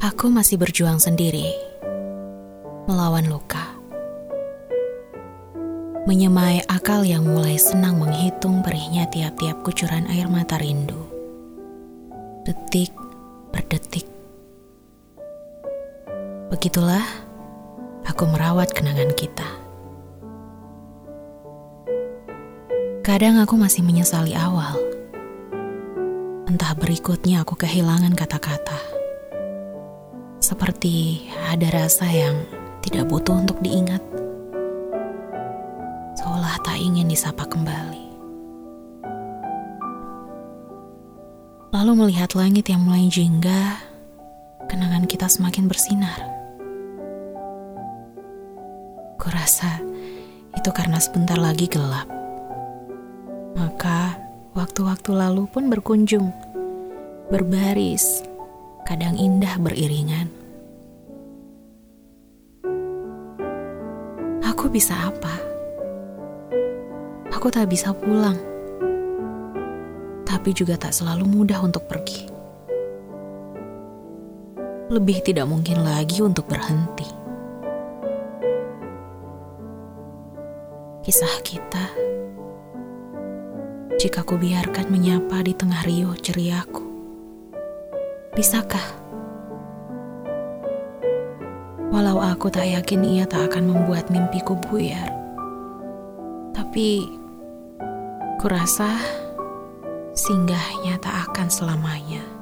Aku masih berjuang sendiri, melawan luka. Menyemai akal yang mulai senang menghitung perihnya tiap-tiap kucuran air mata rindu. Detik per detik. Begitulah aku merawat kenangan kita. Kadang aku masih menyesali awal. Entah berikutnya aku kehilangan kata-kata seperti ada rasa yang tidak butuh untuk diingat. Seolah tak ingin disapa kembali. Lalu melihat langit yang mulai jingga, kenangan kita semakin bersinar. Kurasa itu karena sebentar lagi gelap. Maka waktu-waktu lalu pun berkunjung, berbaris, kadang indah beriringan. Aku bisa apa? Aku tak bisa pulang, tapi juga tak selalu mudah untuk pergi. Lebih tidak mungkin lagi untuk berhenti. Kisah kita, jika ku biarkan menyapa di tengah riuh ceriaku, Bisakah? Walau aku tak yakin ia tak akan membuat mimpiku buyar. Tapi kurasa singgahnya tak akan selamanya.